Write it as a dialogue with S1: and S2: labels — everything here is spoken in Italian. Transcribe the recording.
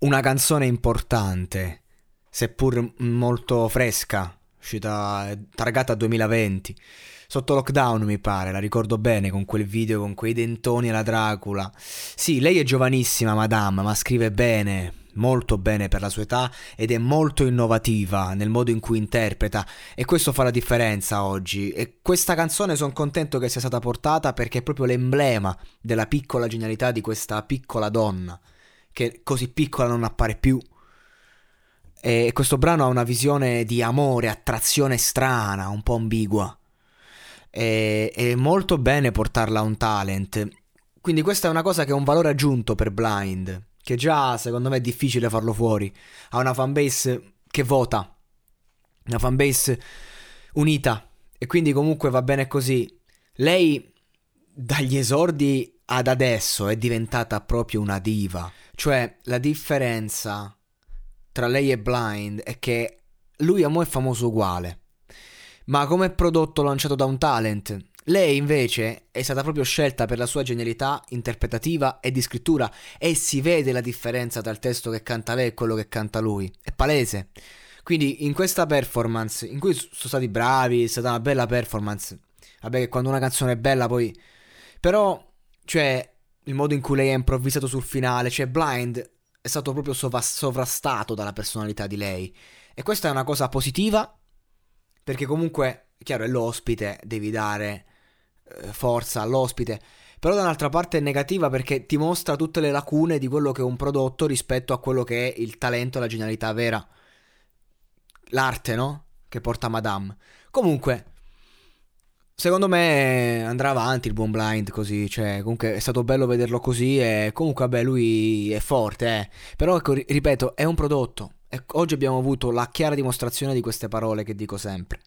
S1: una canzone importante, seppur molto fresca, uscita targata 2020. Sotto lockdown mi pare, la ricordo bene con quel video con quei dentoni alla Dracula. Sì, lei è giovanissima, madame, ma scrive bene, molto bene per la sua età ed è molto innovativa nel modo in cui interpreta e questo fa la differenza oggi e questa canzone sono contento che sia stata portata perché è proprio l'emblema della piccola genialità di questa piccola donna che così piccola non appare più e questo brano ha una visione di amore, attrazione strana, un po' ambigua e è molto bene portarla a un talent quindi questa è una cosa che ha un valore aggiunto per Blind che già secondo me è difficile farlo fuori. Ha una fanbase che vota, una fanbase unita e quindi comunque va bene così. Lei dagli esordi ad adesso è diventata proprio una diva. Cioè la differenza tra lei e Blind è che lui a mo' è famoso uguale. Ma come prodotto lanciato da un talent lei invece è stata proprio scelta per la sua genialità interpretativa e di scrittura e si vede la differenza tra il testo che canta lei e quello che canta lui. È palese. Quindi in questa performance, in cui sono stati bravi, è stata una bella performance. Vabbè che quando una canzone è bella poi... Però, cioè, il modo in cui lei ha improvvisato sul finale, cioè Blind è stato proprio sovrastato dalla personalità di lei. E questa è una cosa positiva, perché comunque, chiaro, è l'ospite, devi dare eh, forza all'ospite. Però da un'altra parte è negativa perché ti mostra tutte le lacune di quello che è un prodotto rispetto a quello che è il talento e la genialità vera. L'arte, no? Che porta Madame. Comunque, secondo me andrà avanti il buon Blind così. Cioè, comunque è stato bello vederlo così. E comunque, vabbè, lui è forte, eh. Però, ecco, ripeto, è un prodotto. E oggi abbiamo avuto la chiara dimostrazione di queste parole che dico sempre.